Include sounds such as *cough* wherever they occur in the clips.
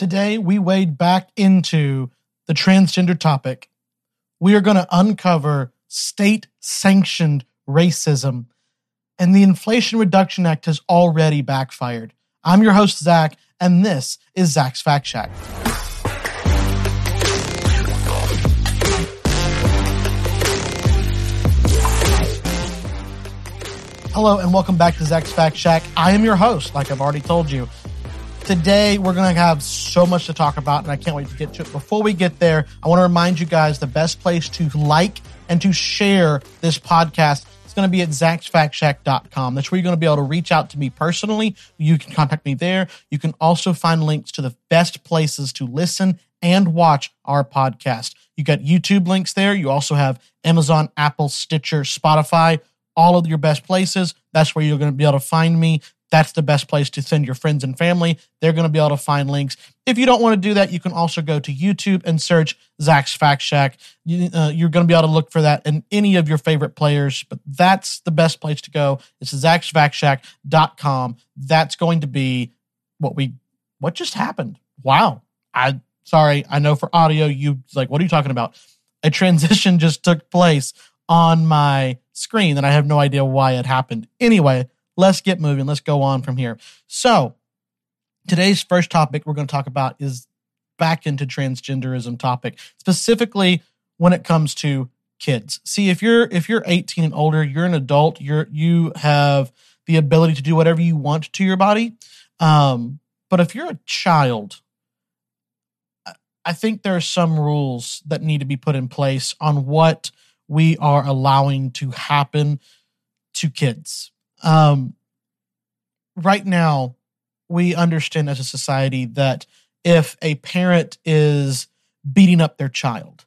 Today, we wade back into the transgender topic. We are going to uncover state sanctioned racism, and the Inflation Reduction Act has already backfired. I'm your host, Zach, and this is Zach's Fact Shack. Hello, and welcome back to Zach's Fact Shack. I am your host, like I've already told you. Today, we're going to have so much to talk about, and I can't wait to get to it. Before we get there, I want to remind you guys the best place to like and to share this podcast is going to be at zachsfactshack.com. That's where you're going to be able to reach out to me personally. You can contact me there. You can also find links to the best places to listen and watch our podcast. You got YouTube links there. You also have Amazon, Apple, Stitcher, Spotify, all of your best places. That's where you're going to be able to find me that's the best place to send your friends and family. They're going to be able to find links. If you don't want to do that, you can also go to YouTube and search Zach's Fact Shack. You, uh, you're going to be able to look for that in any of your favorite players, but that's the best place to go. It's zachsfactshack.com. That's going to be what we, what just happened? Wow. I, sorry, I know for audio, you like, what are you talking about? A transition *laughs* just took place on my screen and I have no idea why it happened. Anyway, let's get moving. Let's go on from here. So, today's first topic we're going to talk about is back into transgenderism topic, specifically when it comes to kids. See, if you're if you're 18 and older, you're an adult, you're you have the ability to do whatever you want to your body. Um, but if you're a child, I think there are some rules that need to be put in place on what we are allowing to happen to kids. Um, right now, we understand as a society that if a parent is beating up their child,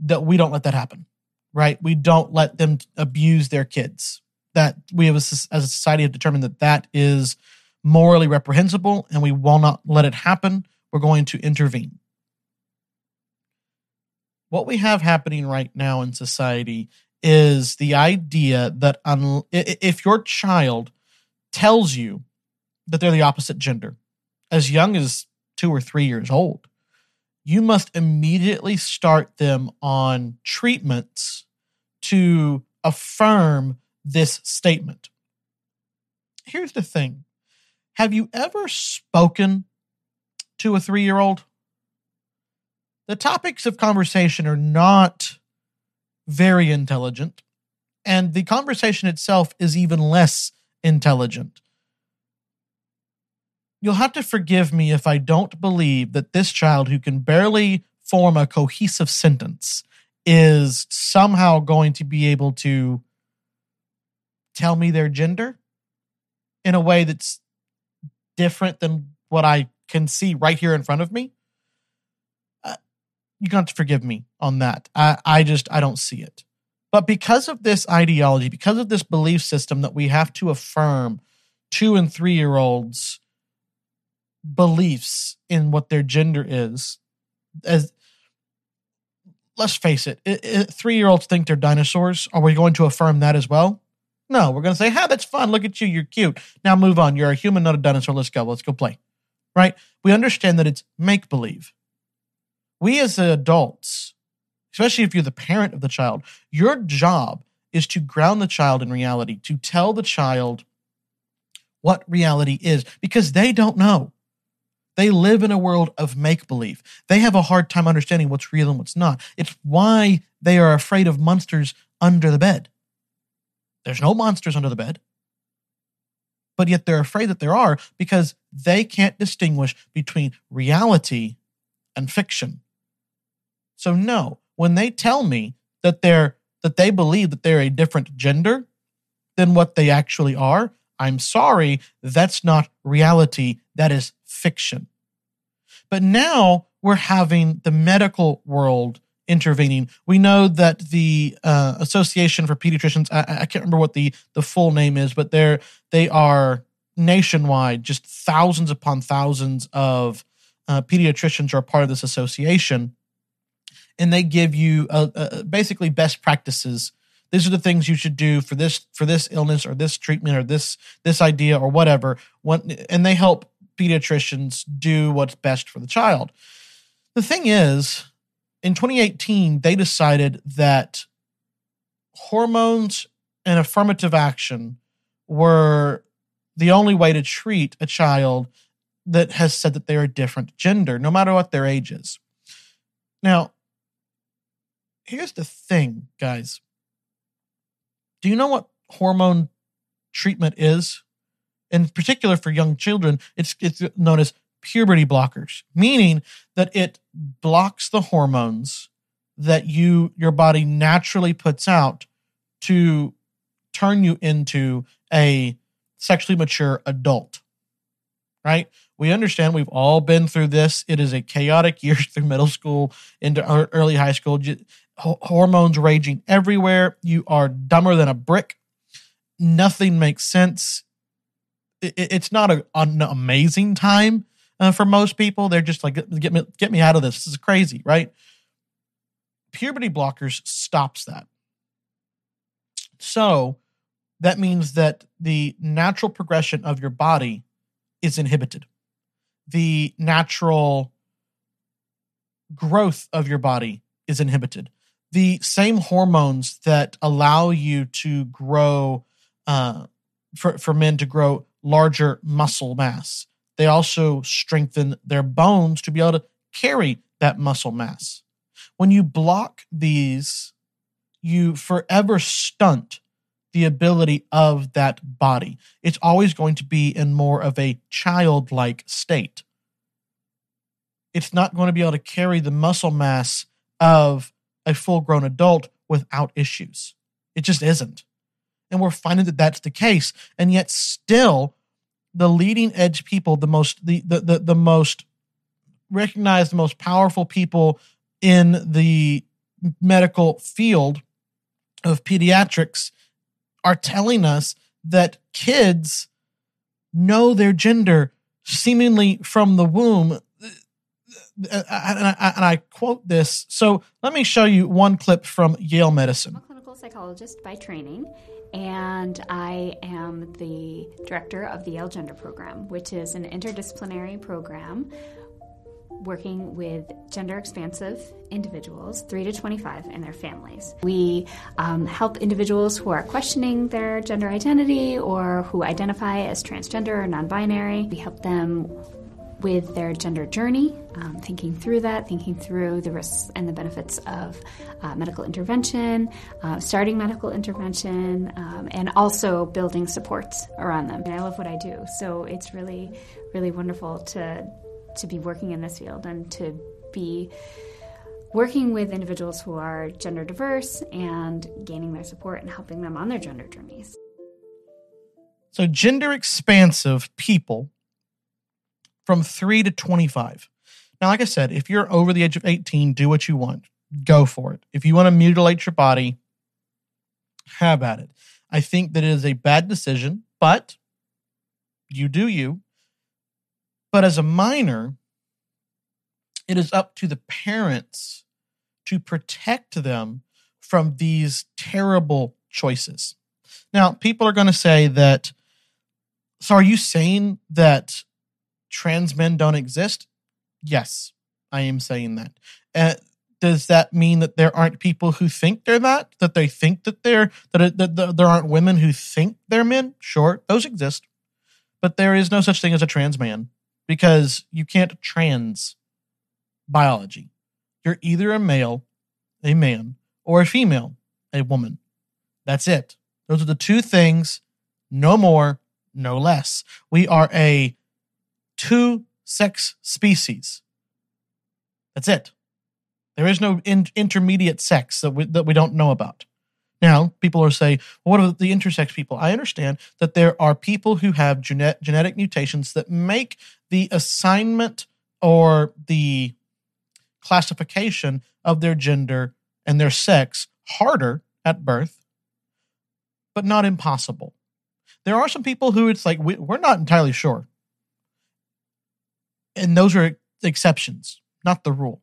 that we don't let that happen, right? We don't let them abuse their kids. That we have, as a society, have determined that that is morally reprehensible, and we will not let it happen. We're going to intervene. What we have happening right now in society is the idea that un- if your child tells you that they're the opposite gender as young as two or three years old, you must immediately start them on treatments to affirm this statement. Here's the thing Have you ever spoken to a three year old? The topics of conversation are not very intelligent, and the conversation itself is even less intelligent. You'll have to forgive me if I don't believe that this child who can barely form a cohesive sentence is somehow going to be able to tell me their gender in a way that's different than what I can see right here in front of me you got to forgive me on that. I, I just I don't see it. But because of this ideology, because of this belief system that we have to affirm two and three year olds' beliefs in what their gender is, as let's face it, three year olds think they're dinosaurs. Are we going to affirm that as well? No, we're going to say, "Ha, that's fun. Look at you. You're cute. Now move on. You're a human, not a dinosaur. Let's go. Let's go play." Right? We understand that it's make believe we as adults, especially if you're the parent of the child, your job is to ground the child in reality, to tell the child what reality is, because they don't know. They live in a world of make believe. They have a hard time understanding what's real and what's not. It's why they are afraid of monsters under the bed. There's no monsters under the bed. But yet they're afraid that there are because they can't distinguish between reality and fiction. So no, when they tell me that they're that they believe that they're a different gender than what they actually are, I'm sorry, that's not reality, that is fiction. But now we're having the medical world intervening. We know that the uh, Association for Pediatricians, I, I, can't remember what the, the full name is, but they're, they are nationwide, just thousands upon thousands of uh, pediatricians are part of this association and they give you uh, uh, basically best practices. These are the things you should do for this for this illness or this treatment or this this idea or whatever. and they help pediatricians do what's best for the child. The thing is, in 2018, they decided that hormones and affirmative action were the only way to treat a child that has said that they're a different gender, no matter what their age is. Now, here's the thing, guys. Do you know what hormone treatment is? In particular, for young children, it's, it's known as puberty blockers, meaning that it blocks the hormones that you your body naturally puts out to turn you into a sexually mature adult. Right? We understand we've all been through this. It is a chaotic *laughs* year through middle school into early high school. Hormones raging everywhere. You are dumber than a brick. Nothing makes sense. It's not a, an amazing time uh, for most people. They're just like, get me, get me out of this. This is crazy, right? Puberty blockers stops that. So that means that the natural progression of your body is inhibited. The natural growth of your body is inhibited. The same hormones that allow you to grow, uh, for, for men to grow larger muscle mass, they also strengthen their bones to be able to carry that muscle mass. When you block these, you forever stunt the ability of that body. It's always going to be in more of a childlike state. It's not going to be able to carry the muscle mass of a full grown adult without issues. It just isn't. And we're finding that that's the case. And yet, still, the leading edge people, the most, the, the, the, the most recognized, the most powerful people in the medical field of pediatrics are telling us that kids know their gender seemingly from the womb. And I, and I, quote this. So let me show you one clip from Yale Medicine. I'm a clinical psychologist by training, and I am the director of the Yale Gender Program, which is an interdisciplinary program working with gender expansive individuals, 3 to 25, and their families. We um, help individuals who are questioning their gender identity or who identify as transgender or non binary. We help them with their gender journey, um, thinking through that, thinking through the risks and the benefits of uh, medical intervention, uh, starting medical intervention, um, and also building supports around them. And I love what I do, so it's really, really wonderful to to be working in this field and to be working with individuals who are gender diverse and gaining their support and helping them on their gender journeys. So, gender expansive people from 3 to 25. Now, like I said, if you're over the age of 18, do what you want. Go for it. If you want to mutilate your body, have at it. I think that it is a bad decision, but you do you. But as a minor, it is up to the parents to protect them from these terrible choices. Now, people are going to say that, so are you saying that trans men don't exist? Yes, I am saying that. Uh, does that mean that there aren't people who think they're that? That they think that they're that, that, that there aren't women who think they're men? Sure, those exist, but there is no such thing as a trans man because you can't trans biology. You're either a male, a man, or a female, a woman. That's it. Those are the two things, no more, no less. We are a two sex species. That's it. There is no in- intermediate sex that we, that we don't know about. Now, people are saying, well, what about the intersex people? I understand that there are people who have gene- genetic mutations that make the assignment or the classification of their gender and their sex harder at birth, but not impossible. There are some people who it's like, we, we're not entirely sure. And those are exceptions, not the rule.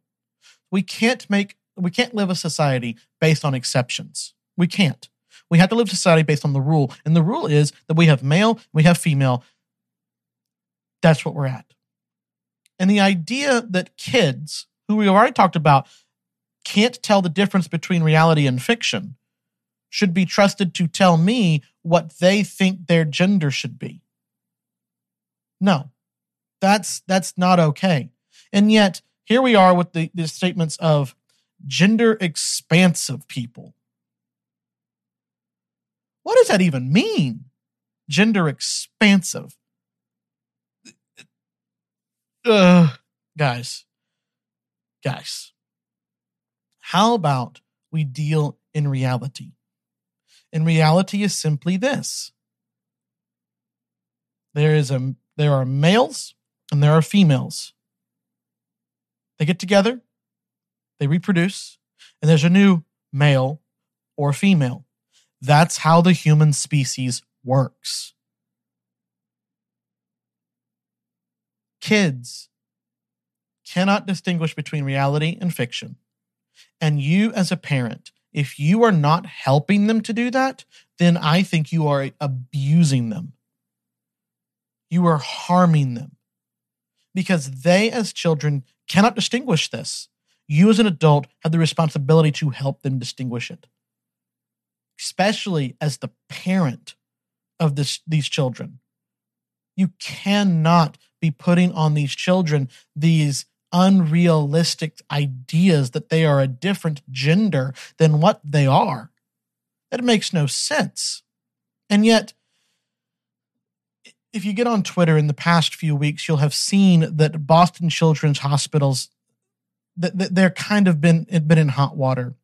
We can't make, we can't live a society based on exceptions we can't. We have to live society based on the rule. And the rule is that we have male, we have female. That's what we're at. And the idea that kids, who we already talked about, can't tell the difference between reality and fiction should be trusted to tell me what they think their gender should be. No, that's that's not okay. And yet here we are with the, the statements of gender expansive people. What does that even mean? Gender expansive. Uh, guys, guys, how about we deal in reality? And reality is simply this there is a there are males and there are females. They get together, they reproduce, and there's a new male or female. That's how the human species works. Kids cannot distinguish between reality and fiction. And you, as a parent, if you are not helping them to do that, then I think you are abusing them. You are harming them because they, as children, cannot distinguish this. You, as an adult, have the responsibility to help them distinguish it, especially as the parent of this, these children. You cannot be putting on these children these unrealistic ideas that they are a different gender than what they are. That makes no sense. And yet, if you get on Twitter in the past few weeks, you'll have seen that Boston Children's Hospitals that they're kind of been been in hot water.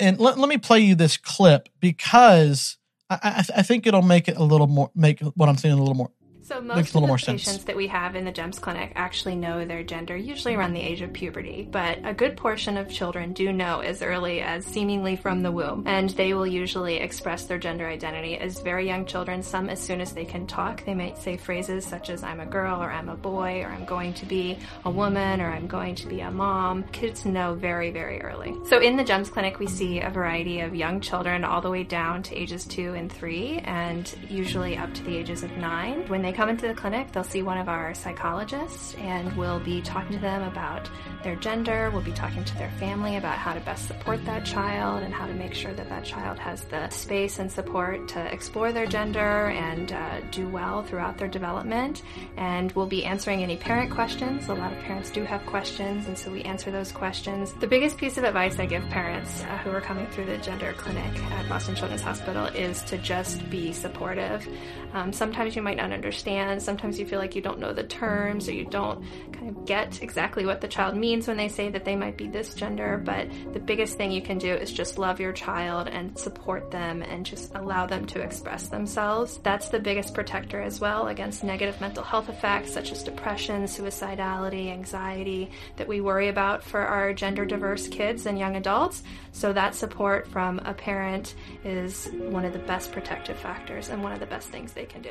And let, let me play you this clip because I, I, I think it'll make it a little more make what I'm saying a little more so most of the patients sense. that we have in the GEMS clinic actually know their gender, usually around the age of puberty. But a good portion of children do know as early as seemingly from the womb, and they will usually express their gender identity as very young children. Some as soon as they can talk, they might say phrases such as "I'm a girl" or "I'm a boy" or "I'm going to be a woman" or "I'm going to be a mom." Kids know very very early. So in the GEMS clinic, we see a variety of young children all the way down to ages two and three, and usually up to the ages of nine. When they come into the clinic, they'll see one of our psychologists and we'll be talking to them about their gender. We'll be talking to their family about how to best support that child and how to make sure that that child has the space and support to explore their gender and uh, do well throughout their development. And we'll be answering any parent questions. A lot of parents do have questions, and so we answer those questions. The biggest piece of advice I give parents uh, who are coming through the gender clinic at Boston Children's Hospital is to just be supportive. Um, sometimes you might not understand. Sometimes you feel like you don't know the terms or you don't kind of get exactly what the child means when they say that they might be this gender. But the biggest thing you can do is just love your child and support them and just allow them to express themselves. That's the biggest protector as well against negative mental health effects such as depression, suicidality, anxiety that we worry about for our gender diverse kids and young adults. So that support from a parent is one of the best protective factors and one of the best things they can do.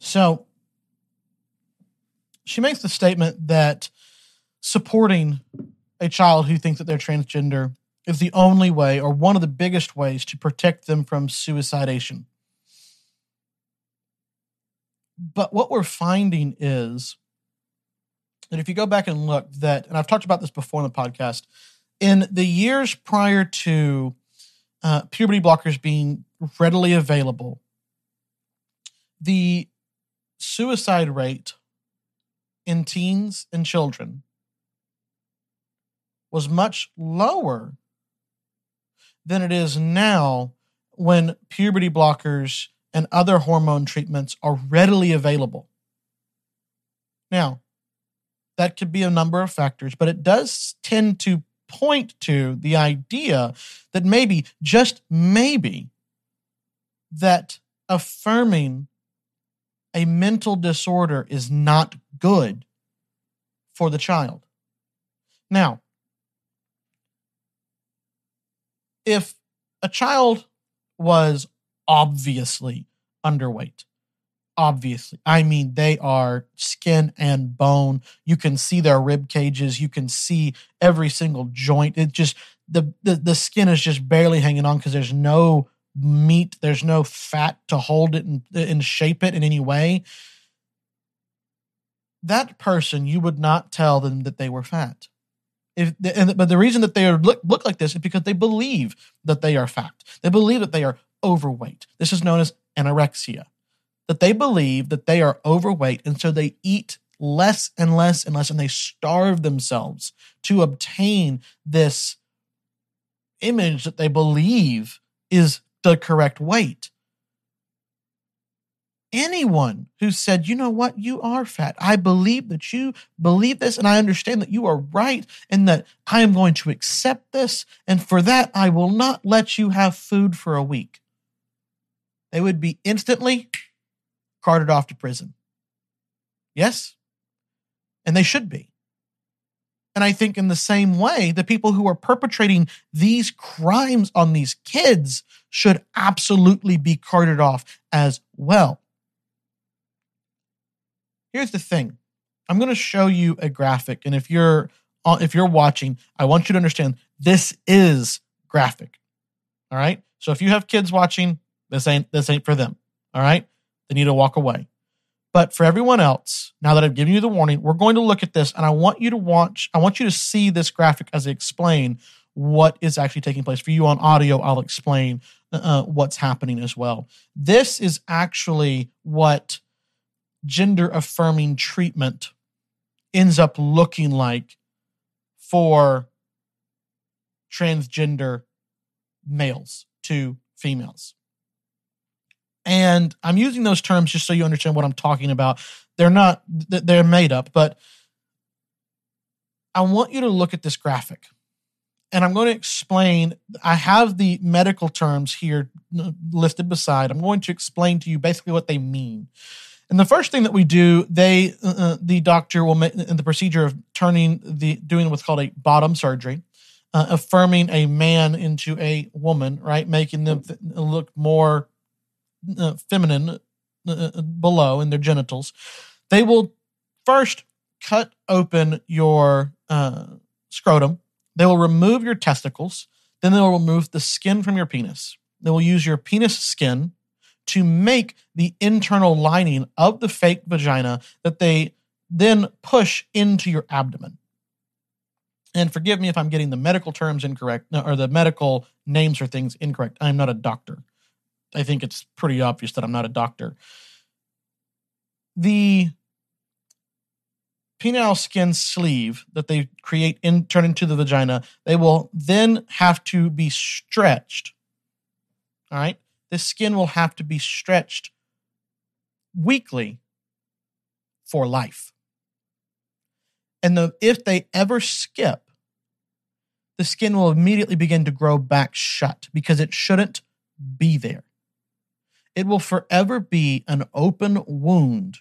So she makes the statement that supporting a child who thinks that they're transgender is the only way or one of the biggest ways to protect them from suicidation. But what we're finding is that if you go back and look that and I've talked about this before in the podcast in the years prior to uh, puberty blockers being readily available the suicide rate in teens and children was much lower than it is now when puberty blockers and other hormone treatments are readily available. Now, that could be a number of factors, but it does tend to point to the idea that maybe, just maybe, that affirming a mental disorder is not good for the child. Now, if a child was obviously underweight, obviously, I mean, they are skin and bone. You can see their rib cages, you can see every single joint. It just, the, the, the skin is just barely hanging on because there's no meat, there's no fat to hold it and, and shape it in any way. that person you would not tell them that they were fat. If, and, but the reason that they look, look like this is because they believe that they are fat. They believe that they are overweight. This is known as anorexia. That they believe that they are overweight, and so they eat less and less and less, and they starve themselves to obtain this image that they believe is the correct weight anyone who said, you know what, you are fat. I believe that you believe this, and I understand that you are right, and that I am going to accept this, and for that, I will not let you have food for a week. They would be instantly carted off to prison. Yes? And they should be. And I think in the same way, the people who are perpetrating these crimes on these kids should absolutely be carted off as well. Here's the thing. I'm going to show you a graphic and if you're uh, if you're watching, I want you to understand this is graphic. All right? So if you have kids watching, this ain't this ain't for them. All right? They need to walk away. But for everyone else, now that I've given you the warning, we're going to look at this and I want you to watch, I want you to see this graphic as I explain what is actually taking place. For you on audio, I'll explain uh, what's happening as well. This is actually what gender affirming treatment ends up looking like for transgender males to females. And I'm using those terms just so you understand what I'm talking about. They're not, they're made up, but I want you to look at this graphic. And I'm going to explain. I have the medical terms here listed beside. I'm going to explain to you basically what they mean. And the first thing that we do, they uh, uh, the doctor will make in the procedure of turning the doing what's called a bottom surgery, uh, affirming a man into a woman, right, making them th- look more uh, feminine uh, uh, below in their genitals. They will first cut open your scrotum. They will remove your testicles. Then they will remove the skin from your penis. They will use your penis skin to make the internal lining of the fake vagina that they then push into your abdomen. And forgive me if I'm getting the medical terms incorrect or the medical names or things incorrect. I'm not a doctor. I think it's pretty obvious that I'm not a doctor. The penile skin sleeve that they create in turn into the vagina, they will then have to be stretched. All right This skin will have to be stretched weekly for life. And the, if they ever skip, the skin will immediately begin to grow back shut because it shouldn't be there. It will forever be an open wound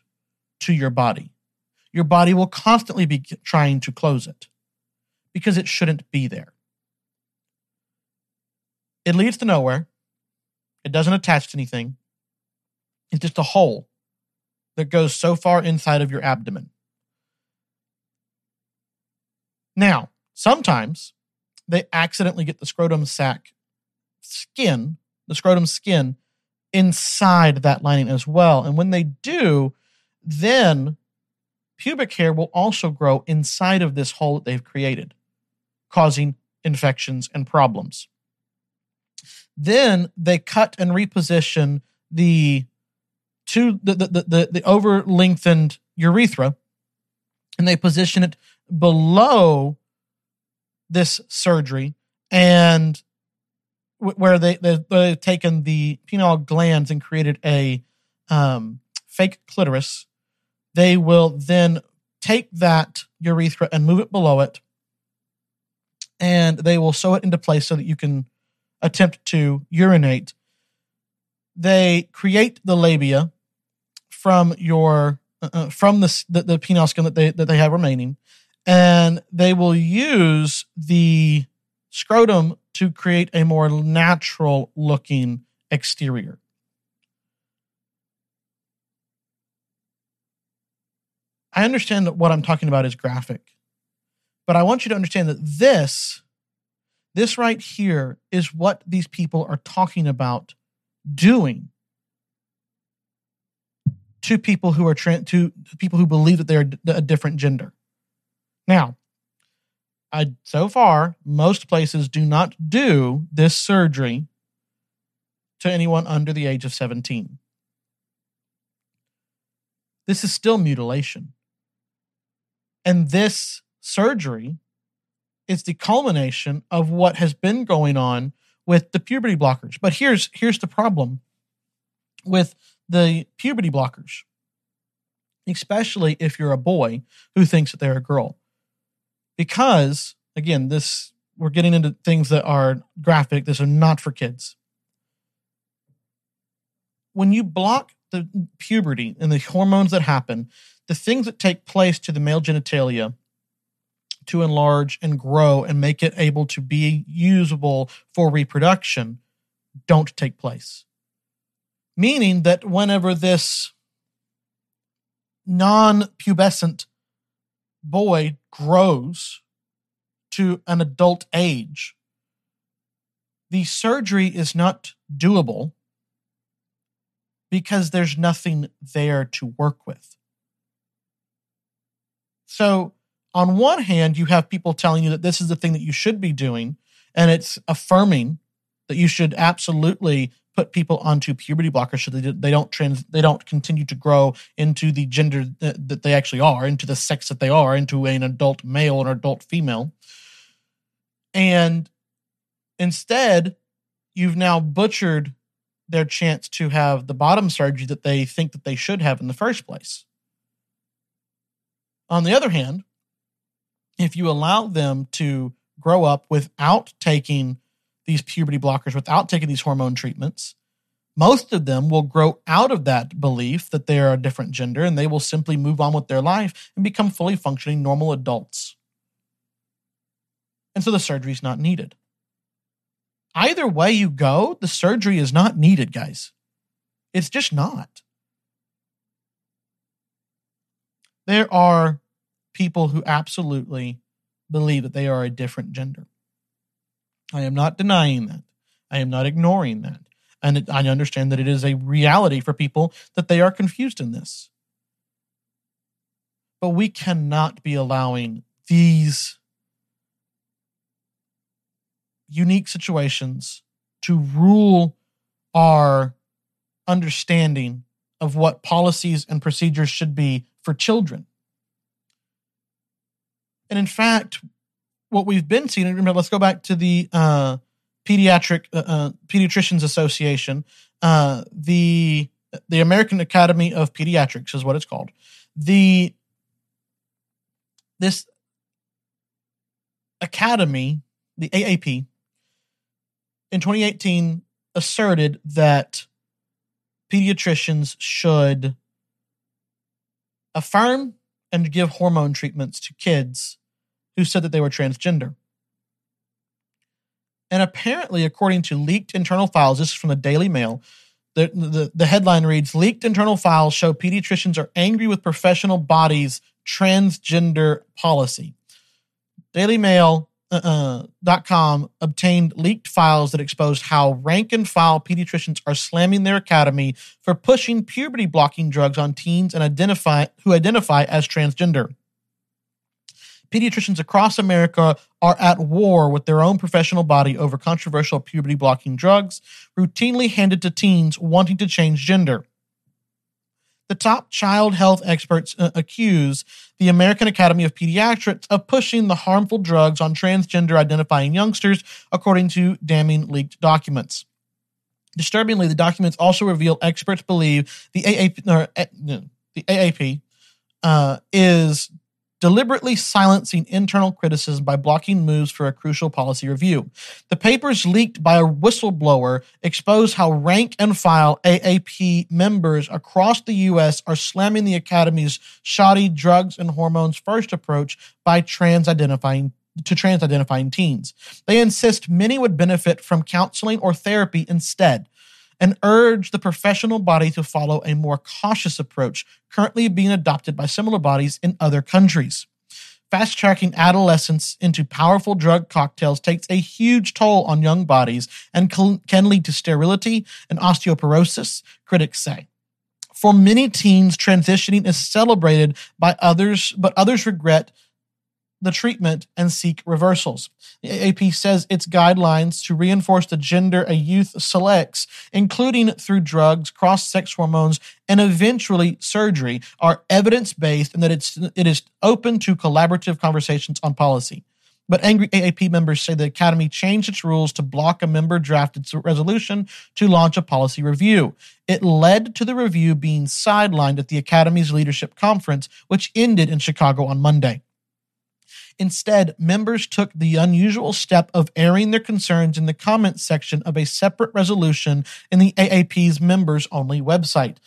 to your body. Your body will constantly be trying to close it because it shouldn't be there. It leads to nowhere. It doesn't attach to anything. It's just a hole that goes so far inside of your abdomen. Now, sometimes they accidentally get the scrotum sac skin, the scrotum skin, inside that lining as well. And when they do, then pubic hair will also grow inside of this hole that they've created, causing infections and problems. Then they cut and reposition the two the the the, the over lengthened urethra, and they position it below this surgery and where they, they have taken the penile glands and created a um, fake clitoris. They will then take that urethra and move it below it, and they will sew it into place so that you can attempt to urinate, they create the labia from your uh, uh, from the, the the penile skin that they that they have remaining, and they will use the scrotum to create a more natural looking exterior. I understand that what I'm talking about is graphic, but I want you to understand that this this right here is what these people are talking about doing. to people who are tra- to people who believe that they're a different gender. Now, I so far most places do not do this surgery to anyone under the age of 17. This is still mutilation. And this surgery is the culmination of what has been going on with the puberty blockers. But here's here's the problem with the puberty blockers, especially if you're a boy who thinks that they're a girl. Because, again, this we're getting into things that are graphic, this are not for kids. When you block the puberty and the hormones that happen, the things that take place to the male genitalia to enlarge and grow and make it able to be usable for reproduction don't take place meaning that whenever this non pubescent boy grows to an adult age, the surgery is not doable because there's nothing there to work with. So, on one hand, you have people telling you that this is the thing that you should be doing, and it's affirming that you should absolutely put people onto puberty blockers so they, they don't trans they don't continue to grow into the gender that, that they actually are into the sex that they are into an adult male or adult female. And instead you've now butchered their chance to have the bottom surgery that they think that they should have in the first place. On the other hand if you allow them to grow up without taking these puberty blockers without taking these hormone treatments, most of them will grow out of that belief that they are a different gender and they will simply move on with their life and become fully functioning normal adults. And so the surgery is not needed. Either way you go, the surgery is not needed, guys. It's just not. There are people who absolutely believe that they are a different gender. I am not denying that. I am not ignoring that. And it, I understand that it is a reality for people that they are confused in this. But we cannot be allowing these unique situations to rule our understanding of what policies and procedures should be for children. And in fact, what we've been seeing. Remember, let's go back to the uh, pediatric uh, uh, pediatricians association, uh, the the American Academy of Pediatrics is what it's called. The this academy, the AAP, in 2018 asserted that pediatricians should affirm and give hormone treatments to kids who said that they were transgender. And apparently, according to leaked internal files, this is from the Daily Mail, the, the, the headline reads Leaked internal files show pediatricians are angry with professional bodies' transgender policy. Daily Mail uh, uh .com obtained leaked files that exposed how rank and file pediatricians are slamming their academy for pushing puberty blocking drugs on teens and identify who identify as transgender pediatricians across America are at war with their own professional body over controversial puberty blocking drugs routinely handed to teens wanting to change gender. The top child health experts uh, accuse the American Academy of Pediatrics of pushing the harmful drugs on transgender identifying youngsters, according to damning leaked documents. Disturbingly, the documents also reveal experts believe the AAP, or, uh, the AAP uh, is deliberately silencing internal criticism by blocking moves for a crucial policy review. The papers leaked by a whistleblower expose how rank and file AAP members across the U.S. are slamming the Academy's shoddy drugs and hormones first approach by trans identifying to trans identifying teens. They insist many would benefit from counseling or therapy instead and urge the professional body to follow a more cautious approach currently being adopted by similar bodies in other countries. Fast tracking adolescents into powerful drug cocktails takes a huge toll on young bodies and can lead to sterility and osteoporosis, critics say. For many teens, transitioning is celebrated by others, but others regret the treatment and seek reversals. The AAP says its guidelines to reinforce the gender a youth selects, including through drugs, cross sex hormones, and eventually surgery, are evidence based and that it's, it is open to collaborative conversations on policy. But angry AAP members say the Academy changed its rules to block a member drafted resolution to launch a policy review. It led to the review being sidelined at the Academy's leadership conference, which ended in Chicago on Monday. Instead, members took the unusual step of airing their concerns in the comments section of a separate resolution in the AAP's members only website.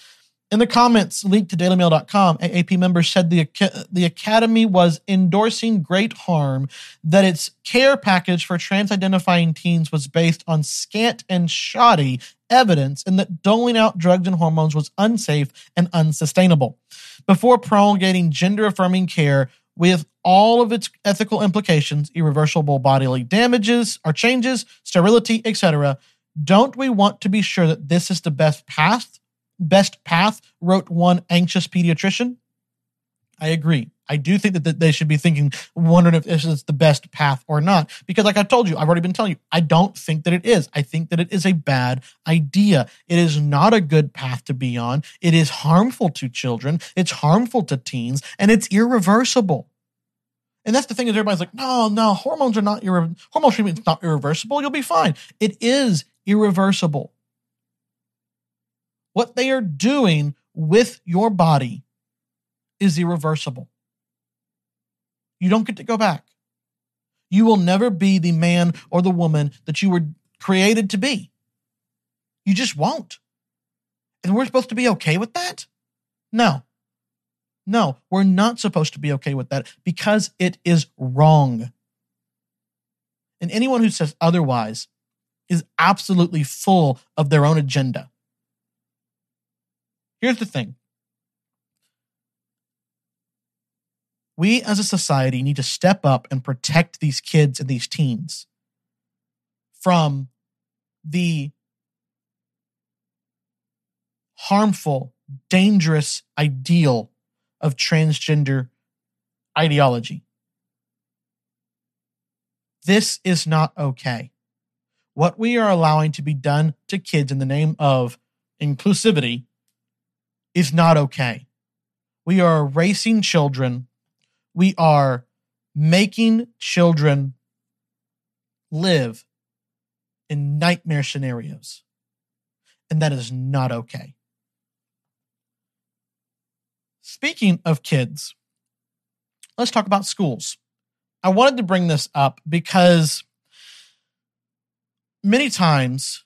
In the comments leaked to dailymail.com, AAP members said the, the Academy was endorsing great harm, that its care package for trans identifying teens was based on scant and shoddy evidence, and that doling out drugs and hormones was unsafe and unsustainable. Before promulgating gender affirming care with all of its ethical implications, irreversible bodily damages or changes, sterility, etc., don't we want to be sure that this is the best path best path, wrote one anxious pediatrician. I agree. I do think that they should be thinking, wondering if this is the best path or not. Because, like I told you, I've already been telling you, I don't think that it is. I think that it is a bad idea. It is not a good path to be on. It is harmful to children, it's harmful to teens, and it's irreversible. And that's the thing is everybody's like, no, no, hormones are not irre- hormone treatment is not irreversible. You'll be fine. It is irreversible. What they are doing with your body is irreversible. You don't get to go back. You will never be the man or the woman that you were created to be. You just won't. And we're supposed to be okay with that? No. No, we're not supposed to be okay with that because it is wrong. And anyone who says otherwise is absolutely full of their own agenda. Here's the thing we as a society need to step up and protect these kids and these teens from the harmful, dangerous ideal of transgender ideology. This is not okay. What we are allowing to be done to kids in the name of inclusivity is not okay. We are erasing children. We are making children live in nightmare scenarios. And that is not okay. Speaking of kids, let's talk about schools. I wanted to bring this up because many times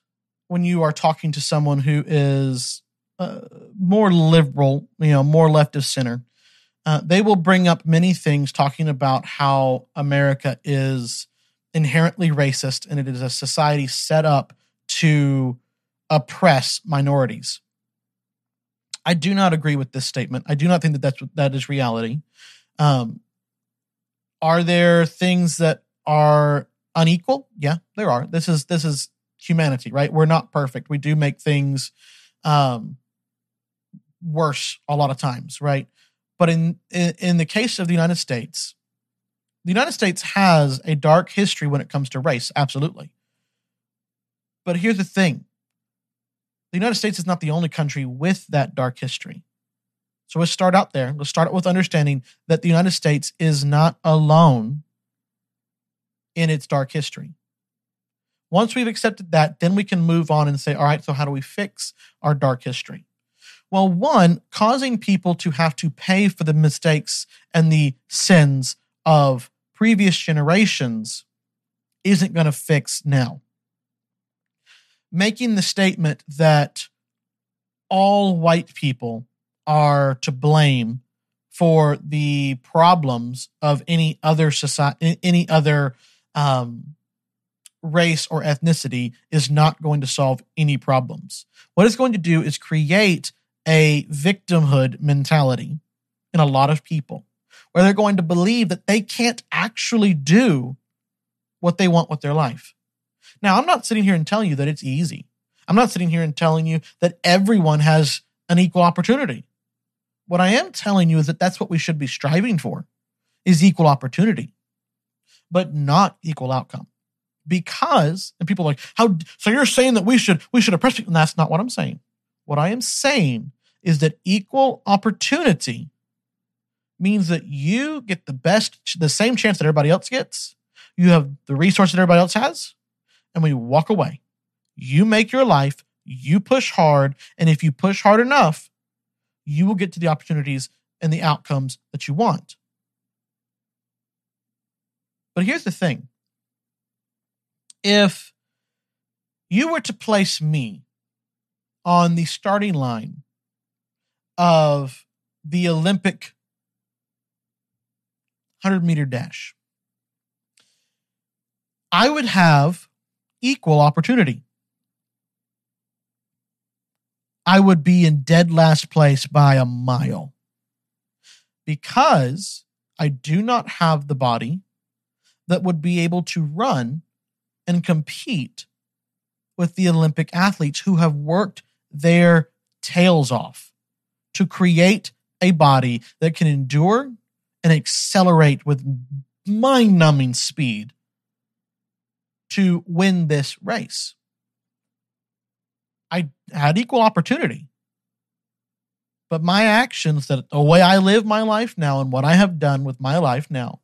when you are talking to someone who is uh, more liberal, you know, more left of center, uh, they will bring up many things talking about how America is inherently racist and it is a society set up to oppress minorities. I do not agree with this statement. I do not think that that's that is reality. Um, are there things that are unequal? Yeah, there are. This is this is humanity, right? We're not perfect. We do make things um, worse a lot of times, right? But in, in in the case of the United States, the United States has a dark history when it comes to race, absolutely. But here's the thing. The United States is not the only country with that dark history. So let's start out there. Let's start out with understanding that the United States is not alone in its dark history. Once we've accepted that, then we can move on and say, all right, so how do we fix our dark history? Well, one, causing people to have to pay for the mistakes and the sins of previous generations isn't going to fix now. Making the statement that all white people are to blame for the problems of any other society, any other um, race or ethnicity is not going to solve any problems. What it's going to do is create a victimhood mentality in a lot of people where they're going to believe that they can't actually do what they want with their life. Now, I'm not sitting here and telling you that it's easy. I'm not sitting here and telling you that everyone has an equal opportunity. What I am telling you is that that's what we should be striving for is equal opportunity, but not equal outcome. Because, and people are like, how, so you're saying that we should, we should oppress people. And that's not what I'm saying. What I am saying is that equal opportunity means that you get the best, the same chance that everybody else gets. You have the resources that everybody else has, and we walk away. You make your life, you push hard, and if you push hard enough, you will get to the opportunities and the outcomes that you want. But here's the thing if you were to place me on the starting line of the Olympic 100 meter dash, I would have equal opportunity. I would be in dead last place by a mile because I do not have the body that would be able to run and compete with the Olympic athletes who have worked their tails off to create a body that can endure and accelerate with mind numbing speed to win this race. I had equal opportunity. But my actions, that the way I live my life now and what I have done with my life now,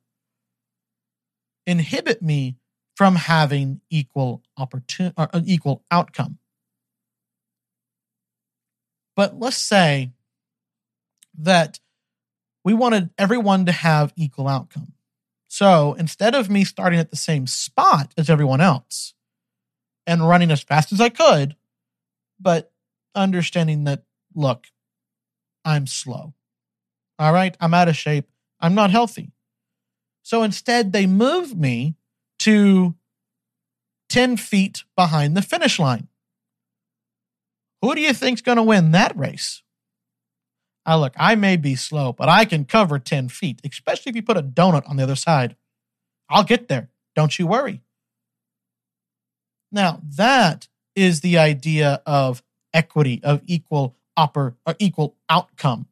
inhibit me from having equal opportunity or uh, an equal outcome. But let's say that we wanted everyone to have equal outcome. So instead of me starting at the same spot as everyone else and running as fast as I could, but understanding that, look, I'm slow. All right. I'm out of shape. I'm not healthy. So instead, they moved me to 10 feet behind the finish line. Who do you think's going to win that race? I look, I may be slow, but I can cover 10 feet, especially if you put a donut on the other side. I'll get there. Don't you worry. Now, that is the idea of equity, of equal upper or equal outcome,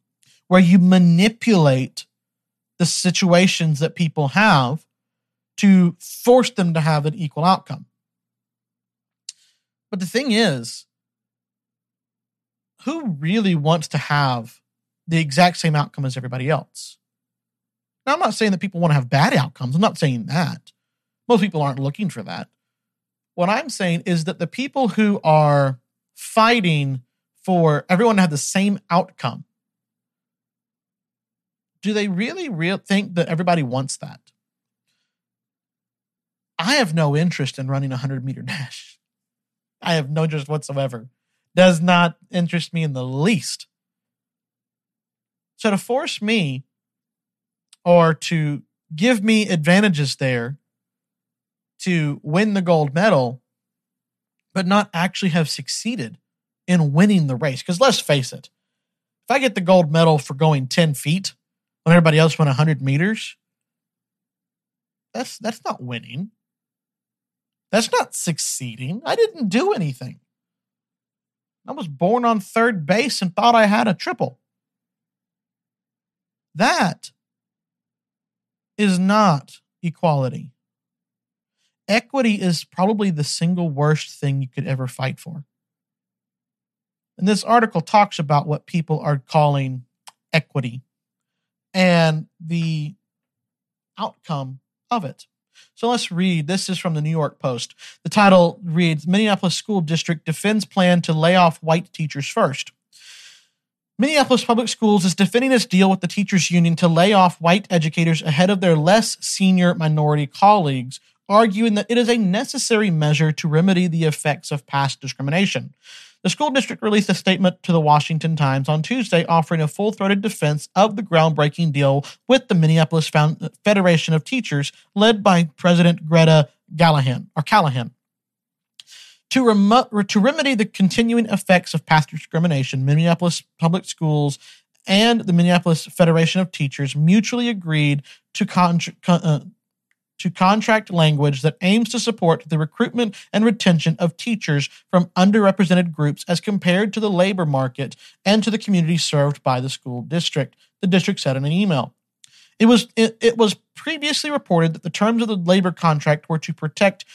where you manipulate the situations that people have to force them to have an equal outcome. But the thing is, who really wants to have the exact same outcome as everybody else? Now, I'm not saying that people want to have bad outcomes. I'm not saying that. Most people aren't looking for that. What I'm saying is that the people who are fighting for everyone to have the same outcome, do they really real think that everybody wants that? I have no interest in running a 100 meter dash. I have no interest whatsoever. Does not interest me in the least. So to force me or to give me advantages there to win the gold medal, but not actually have succeeded in winning the race. Because let's face it, if I get the gold medal for going 10 feet when everybody else went 100 meters, that's that's not winning. That's not succeeding. I didn't do anything. I was born on third base and thought I had a triple. That is not equality. Equity is probably the single worst thing you could ever fight for. And this article talks about what people are calling equity and the outcome of it. So let's read. This is from the New York Post. The title reads Minneapolis School District defends plan to lay off white teachers first. Minneapolis Public Schools is defending its deal with the teachers union to lay off white educators ahead of their less senior minority colleagues, arguing that it is a necessary measure to remedy the effects of past discrimination. The school district released a statement to the Washington Times on Tuesday offering a full throated defense of the groundbreaking deal with the Minneapolis Federation of Teachers, led by President Greta Gallahan, or Callahan. To, rem- to remedy the continuing effects of past discrimination, Minneapolis Public Schools and the Minneapolis Federation of Teachers mutually agreed to, con- uh, to contract language that aims to support the recruitment and retention of teachers from underrepresented groups as compared to the labor market and to the community served by the school district, the district said in an email. It was it, it was previously reported that the terms of the labor contract were to protect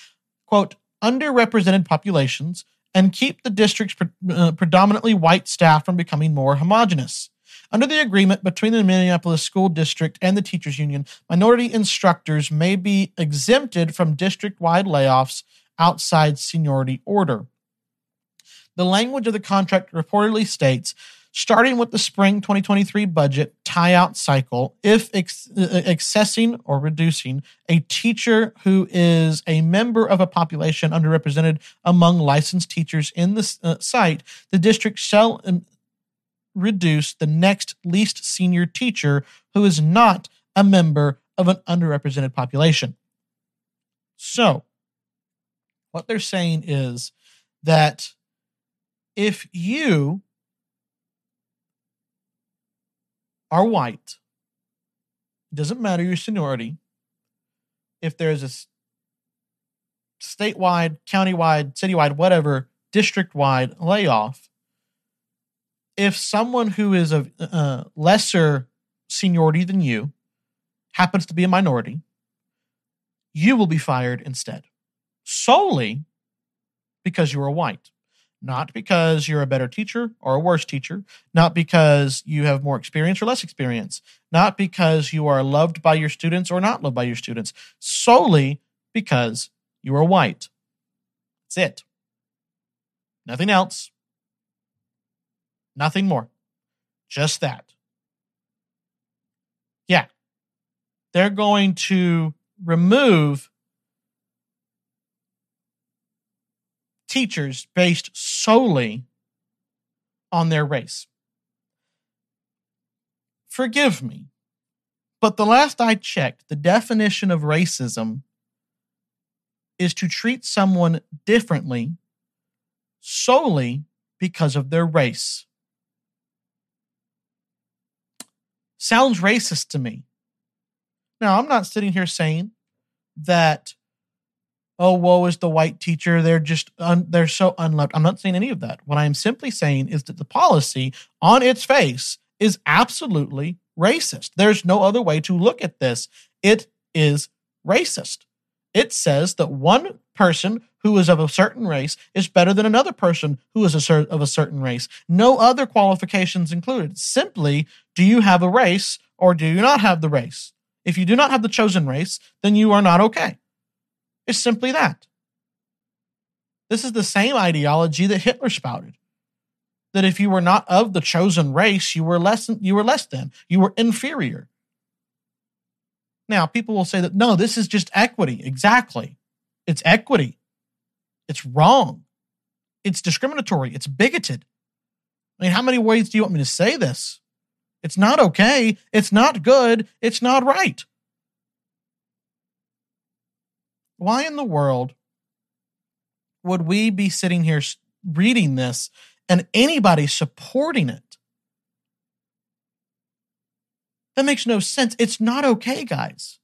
quote underrepresented populations and keep the district's pre- uh, predominantly white staff from becoming more homogenous. Under the agreement between the Minneapolis School District and the Teachers Union, minority instructors may be exempted from district wide layoffs outside seniority order. The language of the contract reportedly states starting with the spring 2023 budget tie-out cycle if ex- uh, excessing or reducing a teacher who is a member of a population underrepresented among licensed teachers in the uh, site the district shall um, reduce the next least senior teacher who is not a member of an underrepresented population. So what they're saying is that if you are white, doesn't matter your seniority, if there's a statewide, countywide, citywide, whatever, district wide layoff, if someone who is of uh, lesser seniority than you happens to be a minority, you will be fired instead, solely because you are white not because you're a better teacher or a worse teacher, not because you have more experience or less experience, not because you are loved by your students or not loved by your students, solely because you are white. That's it. Nothing else. Nothing more. Just that. Yeah. They're going to remove teachers based solely on their race. Forgive me, but the last I checked, the definition of racism is to treat someone differently solely because of their race. Sounds racist to me. Now, I'm not sitting here saying that oh woe is the white teacher. They're just un, they're so unloved. I'm not saying any of that. What i'm simply saying is that the policy on its face is absolutely racist. There's no other way to look at this. It is racist. It says that one person who is of a certain race is better than another person who is a cer- of a certain race. No other qualifications included. Simply do you have a race or do you not have the race? If you do not have the chosen race then you are not okay it's simply that. This is the same ideology that Hitler spouted. That if you were not of the chosen race, you were less you were less than, you were inferior. Now, people will say that no, this is just equity. Exactly. It's equity. It's wrong. It's discriminatory. It's bigoted. I mean, how many ways do you want me to say this? It's not okay. It's not good. It's not right. Why in the world would we be sitting here reading this and anybody supporting it? That makes no sense. It's not okay, guys.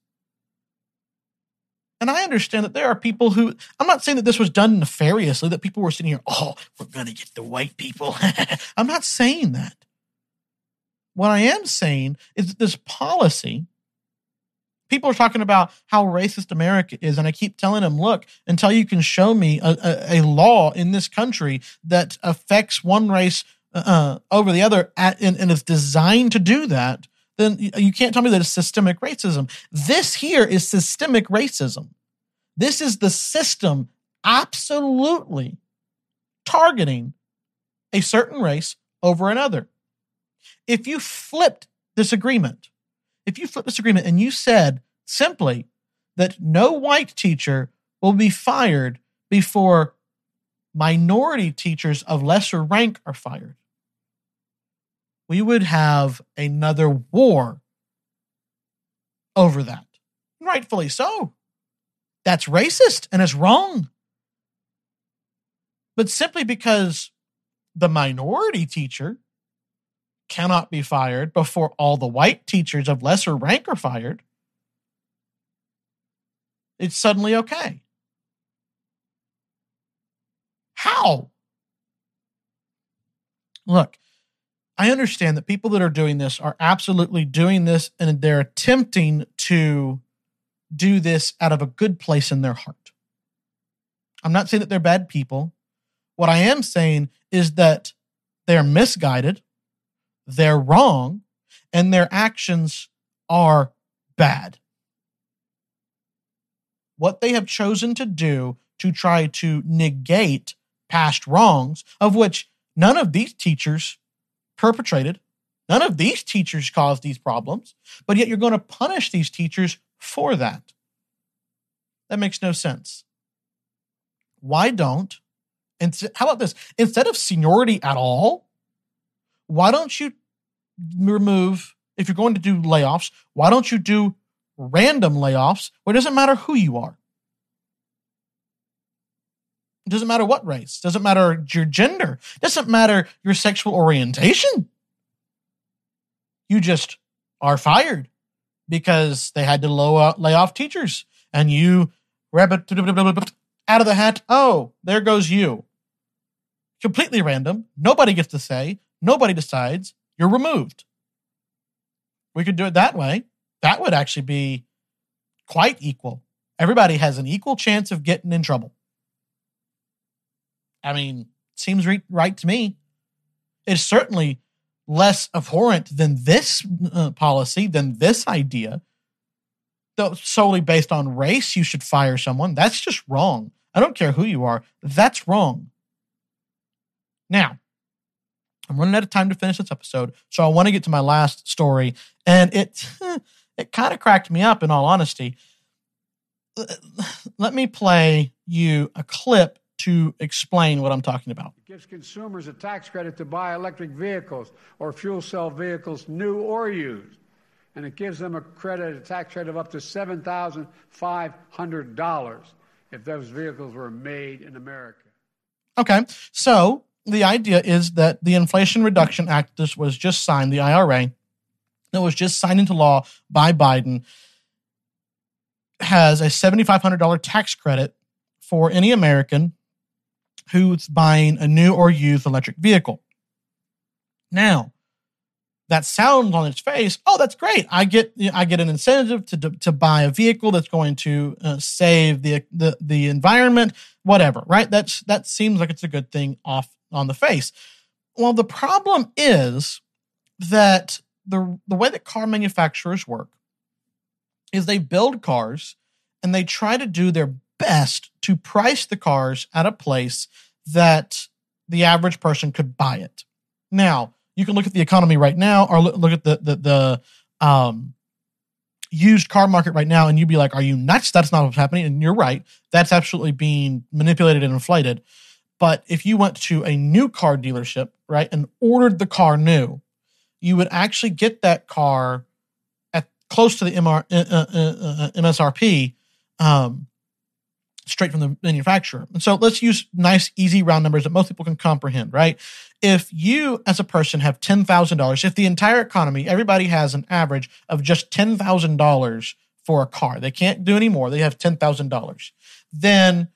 And I understand that there are people who, I'm not saying that this was done nefariously, that people were sitting here, oh, we're going to get the white people. *laughs* I'm not saying that. What I am saying is that this policy people are talking about how racist America is, and I keep telling them, look, until you can show me a, a, a law in this country that affects one race uh, uh, over the other at, and, and is designed to do that, then you can't tell me that it's systemic racism. This here is systemic racism. This is the system absolutely targeting a certain race over another. If you flipped this agreement if you flip this agreement and you said simply that no white teacher will be fired before minority teachers of lesser rank are fired, we would have another war over that. Rightfully so. That's racist and it's wrong. But simply because the minority teacher cannot be fired before all the white teachers of lesser rank are fired. it's suddenly okay. How? Look, I understand that people that are doing this are absolutely doing this and they're attempting to do this out of a good place in their heart. I'm not saying that they're bad people. What I am saying is that they're misguided, they're wrong, and their actions are bad. What they have chosen to do to try to negate past wrongs, of which none of these teachers perpetrated, none of these teachers caused these problems, but yet you're going to punish these teachers for that. That makes no sense. Why don't, and how about this? Instead of seniority at all, why don't you remove, if you're going to do layoffs, why don't you do random layoffs where it doesn't matter who you are? It doesn't matter what race, doesn't matter your gender, doesn't matter your sexual orientation. You just are fired because they had to low, lay off teachers and you rabbit out of the hat. Oh, there goes you. Completely random. Nobody gets to say. Nobody decides. You're removed. We could do it that way. That would actually be quite equal. Everybody has an equal chance of getting in trouble. I mean, seems re- right to me. It's certainly less abhorrent than this uh, policy, than this idea. Though solely based on race, you should fire someone. That's just wrong. I don't care who you are. That's wrong. Now, I'm running out of time to finish this episode, so I want to get to my last story, and it *laughs* it kind of cracked me up. In all honesty, let me play you a clip to explain what I'm talking about. It gives consumers a tax credit to buy electric vehicles or fuel cell vehicles, new or used, and it gives them a credit, a tax credit of up to seven thousand five hundred dollars if those vehicles were made in America. Okay, so the idea is that the Inflation Reduction Act, this was just signed, the IRA, that was just signed into law by Biden, has a $7,500 tax credit for any American who's buying a new or used electric vehicle. Now, that sounds on its face, oh, that's great. I get I get an incentive to to buy a vehicle that's going to uh, save the, the the environment, whatever, right? That's that seems like it's a good thing off on the face. Well, the problem is that the the way that car manufacturers work is they build cars and they try to do their best to price the cars at a place that the average person could buy it. Now, you can look at the economy right now or look at the the, the um, used car market right now and you'd be like, are you nuts? That's not what's happening. And you're right. That's absolutely being manipulated and inflated. But if you went to a new car dealership, right, and ordered the car new, you would actually get that car at close to the MR, uh, uh, uh, uh MSRP um, straight from the manufacturer. And so let's use nice, easy round numbers that most people can comprehend, right? If you, as a person, have $10,000, if the entire economy, everybody has an average of just $10,000 for a car, they can't do any more, they have $10,000, then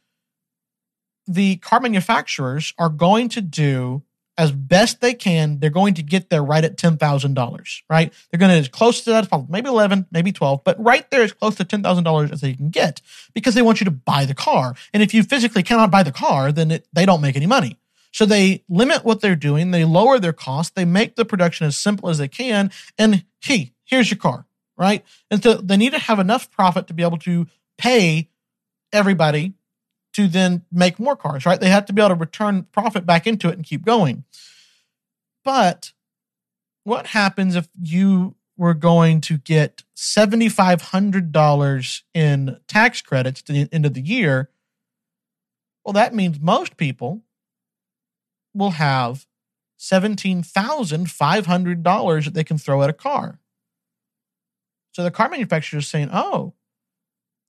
the car manufacturers are going to do as best they can. They're going to get there right at $10,000, right? They're going to as close to that as possible, maybe 11, maybe 12, but right there as close to $10,000 as they can get because they want you to buy the car. And if you physically cannot buy the car, then it, they don't make any money. So they limit what they're doing. They lower their cost. They make the production as simple as they can. And hey, here's your car, right? And so they need to have enough profit to be able to pay everybody to then make more cars, right? They have to be able to return profit back into it and keep going. But what happens if you were going to get $7,500 in tax credits to the end of the year? Well, that means most people will have $17,500 that they can throw at a car. So the car manufacturer is saying, oh,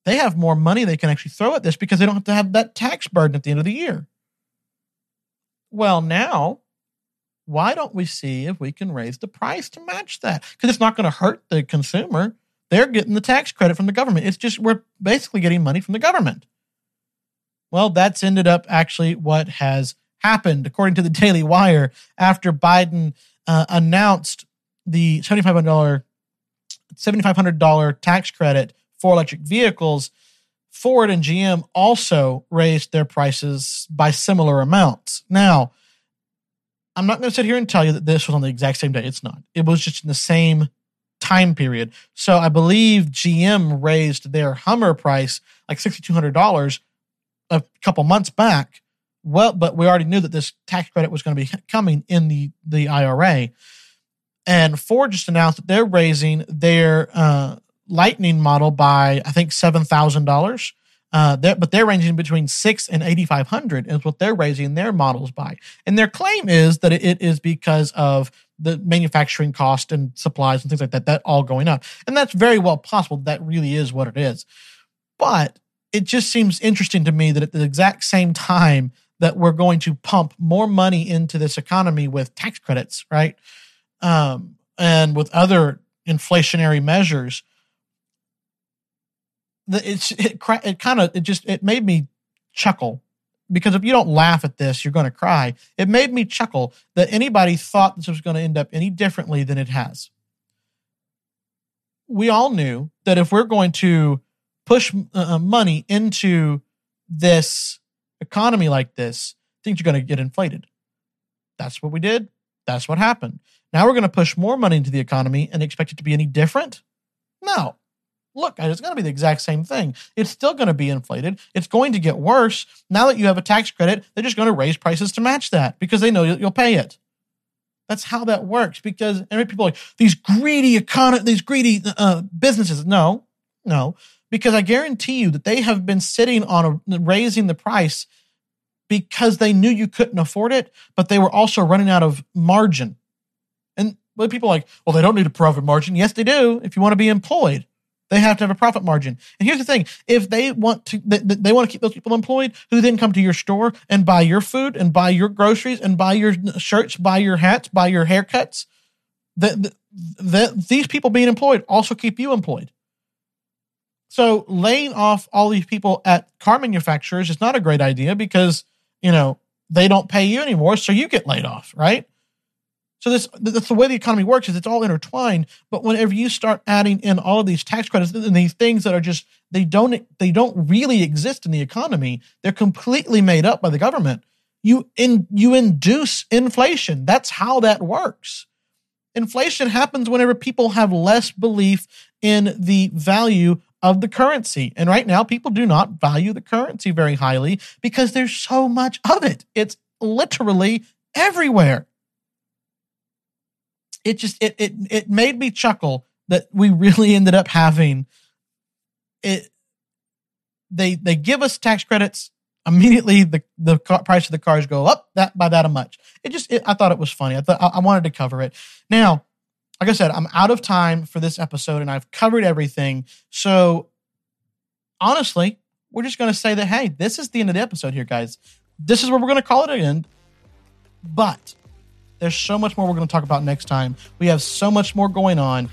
they have more money they can actually throw at this because they don't have to have that tax burden at the end of the year. Well, now, why don't we see if we can raise the price to match that? Because it's not going to hurt the consumer. they're getting the tax credit from the government. It's just we're basically getting money from the government. Well, that's ended up actually what has happened, according to the Daily Wire, after Biden uh, announced the $7,500 $7,500 tax credit for electric vehicles. Ford and GM also raised their prices by similar amounts. Now, I'm not going to sit here and tell you that this was on the exact same day. It's not. It was just in the same time period. So I believe GM raised their Hummer price like $6,200 a couple months back. Well, but we already knew that this tax credit was going to be coming in the, the IRA. And Ford just announced that they're raising their uh, Lightning model by, I think, $7,000. Uh, they're, but they're ranging between six and 8,500 is what they're raising their models by. And their claim is that it is because of the manufacturing cost and supplies and things like that, that all going up. And that's very well possible. That really is what it is. But it just seems interesting to me that at the exact same time that we're going to pump more money into this economy with tax credits, right? Um, and with other inflationary measures, the, it's it, it kind of it just it made me chuckle because if you don't laugh at this, you're going to cry. It made me chuckle that anybody thought this was going to end up any differently than it has. We all knew that if we're going to push uh, uh, money into this economy like this, things are going to get inflated. That's what we did. That's what happened. Now we're going to push more money into the economy and expect it to be any different? No. Look, it's going to be the exact same thing. It's still going to be inflated. It's going to get worse. Now that you have a tax credit, they're just going to raise prices to match that because they know you'll pay it. That's how that works. Because people like these greedy economy, these greedy uh, businesses. No, no, because I guarantee you that they have been sitting on a, raising the price because they knew you couldn't afford it, but they were also running out of margin. And people like, well, they don't need a profit margin. Yes, they do. If you want to be employed, they have to have a profit margin. And here's the thing: if they want to, they, they want to keep those people employed, who then come to your store and buy your food and buy your groceries and buy your shirts, buy your hats, buy your haircuts. That the, these people being employed also keep you employed. So laying off all these people at car manufacturers is not a great idea because you know they don't pay you anymore, so you get laid off, right? So this that's the way the economy works is it's all intertwined. But whenever you start adding in all of these tax credits and these things that are just they don't they don't really exist in the economy, they're completely made up by the government. You in you induce inflation. That's how that works. Inflation happens whenever people have less belief in the value of the currency. And right now, people do not value the currency very highly because there's so much of it. It's literally everywhere. It just it it it made me chuckle that we really *laughs* ended up having it. They they give us tax credits immediately. The the car, price of the cars go up that by that much. It just it, I thought it was funny. I thought I, I wanted to cover it now like I said, I'm out of time for this episode and I've covered everything. So honestly, we're just going to say that, hey, this is the end of the episode here, guys. This is where we're going to call it an end. But there's so much more we're going to talk about next time. We have so much more going on.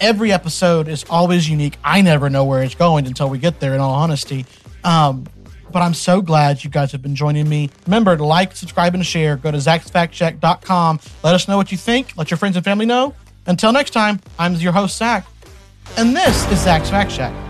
Every episode is always unique. I never know where it's going until we get there, in all honesty. Um, but I'm so glad you guys have been joining me. Remember to like, subscribe, and share. Go to zachsfactshack.com. Let us know what you think. Let your friends and family know. Until next time, I'm your host, Zach, and this is Zach's Fact Shack.